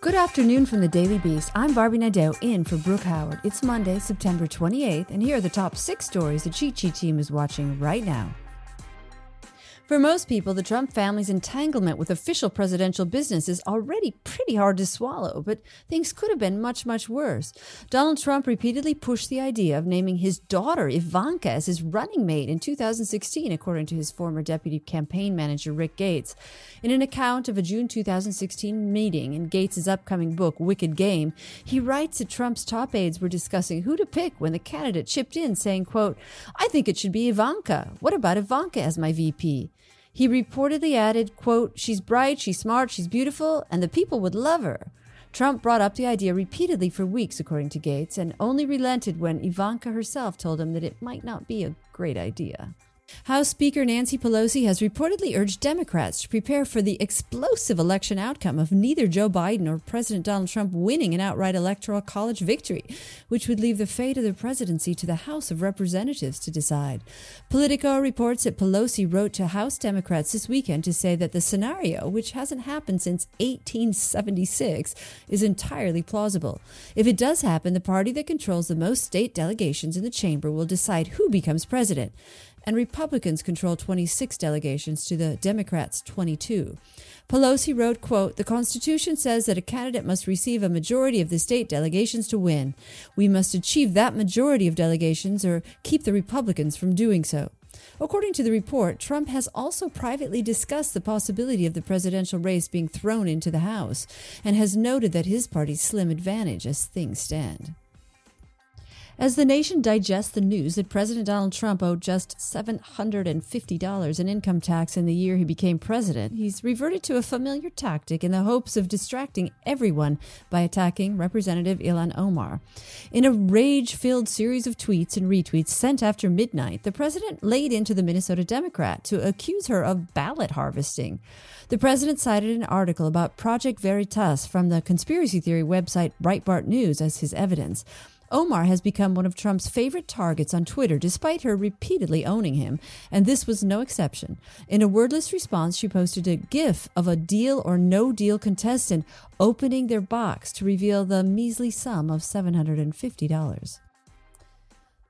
Good afternoon from the Daily Beast. I'm Barbie Nadeau in for Brooke Howard. It's Monday, September 28th, and here are the top six stories the Cheat Sheet team is watching right now. For most people, the Trump family's entanglement with official presidential business is already pretty hard to swallow, but things could have been much, much worse. Donald Trump repeatedly pushed the idea of naming his daughter Ivanka as his running mate in 2016, according to his former deputy campaign manager Rick Gates. In an account of a June 2016 meeting in Gates' upcoming book, Wicked Game, he writes that Trump's top aides were discussing who to pick when the candidate chipped in, saying, quote, I think it should be Ivanka. What about Ivanka as my VP? He reportedly added, quote, She's bright, she's smart, she's beautiful, and the people would love her. Trump brought up the idea repeatedly for weeks, according to Gates, and only relented when Ivanka herself told him that it might not be a great idea. House Speaker Nancy Pelosi has reportedly urged Democrats to prepare for the explosive election outcome of neither Joe Biden or President Donald Trump winning an outright electoral college victory, which would leave the fate of the presidency to the House of Representatives to decide. Politico reports that Pelosi wrote to House Democrats this weekend to say that the scenario, which hasn't happened since 1876, is entirely plausible. If it does happen, the party that controls the most state delegations in the chamber will decide who becomes president and Republicans control 26 delegations to the Democrats' 22. Pelosi wrote, quote, The Constitution says that a candidate must receive a majority of the state delegations to win. We must achieve that majority of delegations or keep the Republicans from doing so. According to the report, Trump has also privately discussed the possibility of the presidential race being thrown into the House and has noted that his party's slim advantage as things stand. As the nation digests the news that President Donald Trump owed just $750 in income tax in the year he became president, he's reverted to a familiar tactic in the hopes of distracting everyone by attacking Representative Ilhan Omar. In a rage filled series of tweets and retweets sent after midnight, the president laid into the Minnesota Democrat to accuse her of ballot harvesting. The president cited an article about Project Veritas from the conspiracy theory website Breitbart News as his evidence. Omar has become one of Trump's favorite targets on Twitter, despite her repeatedly owning him, and this was no exception. In a wordless response, she posted a GIF of a deal or no deal contestant opening their box to reveal the measly sum of $750.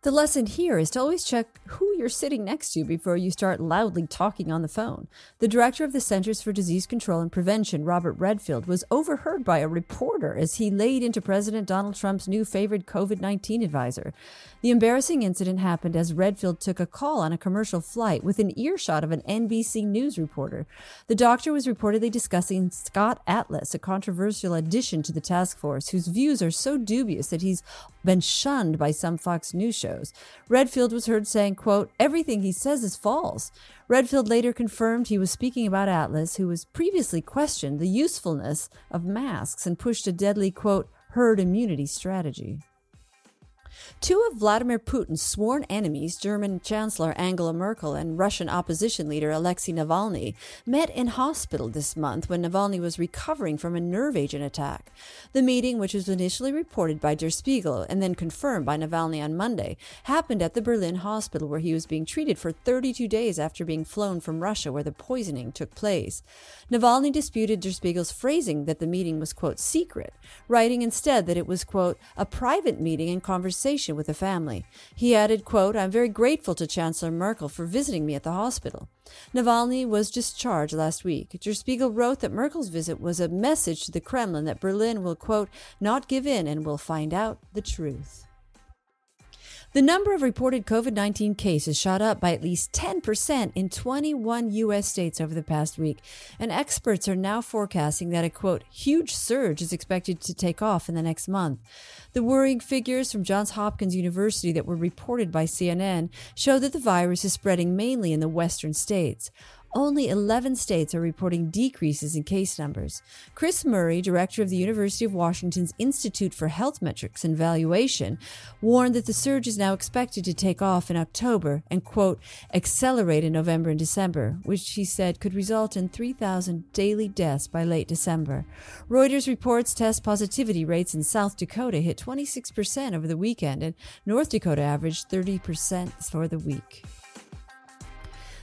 The lesson here is to always check who you're sitting next to before you start loudly talking on the phone. The director of the Centers for Disease Control and Prevention, Robert Redfield, was overheard by a reporter as he laid into President Donald Trump's new favored COVID 19 advisor. The embarrassing incident happened as Redfield took a call on a commercial flight within earshot of an NBC News reporter. The doctor was reportedly discussing Scott Atlas, a controversial addition to the task force, whose views are so dubious that he's been shunned by some Fox News shows. Redfield was heard saying, quote, everything he says is false. Redfield later confirmed he was speaking about Atlas, who was previously questioned the usefulness of masks and pushed a deadly, quote, herd immunity strategy. Two of Vladimir Putin's sworn enemies, German Chancellor Angela Merkel and Russian opposition leader Alexei Navalny, met in hospital this month when Navalny was recovering from a nerve agent attack. The meeting, which was initially reported by Der Spiegel and then confirmed by Navalny on Monday, happened at the Berlin hospital where he was being treated for 32 days after being flown from Russia where the poisoning took place. Navalny disputed Der Spiegel's phrasing that the meeting was, quote, secret, writing instead that it was, quote, a private meeting and conversation with the family. He added, quote, I'm very grateful to Chancellor Merkel for visiting me at the hospital. Navalny was discharged last week. Der Spiegel wrote that Merkel's visit was a message to the Kremlin that Berlin will, quote, not give in and will find out the truth. The number of reported COVID 19 cases shot up by at least 10% in 21 U.S. states over the past week, and experts are now forecasting that a quote, huge surge is expected to take off in the next month. The worrying figures from Johns Hopkins University that were reported by CNN show that the virus is spreading mainly in the western states. Only 11 states are reporting decreases in case numbers. Chris Murray, director of the University of Washington's Institute for Health Metrics and Evaluation, warned that the surge is now expected to take off in October and, quote, accelerate in November and December, which he said could result in 3,000 daily deaths by late December. Reuters reports test positivity rates in South Dakota hit 26% over the weekend, and North Dakota averaged 30% for the week.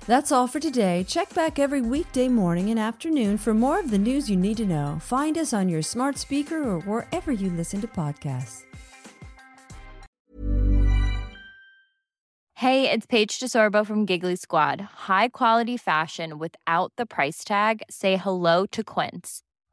That's all for today. Check back every weekday morning and afternoon for more of the news you need to know. Find us on your smart speaker or wherever you listen to podcasts. Hey, it's Paige DeSorbo from Giggly Squad. High quality fashion without the price tag? Say hello to Quince.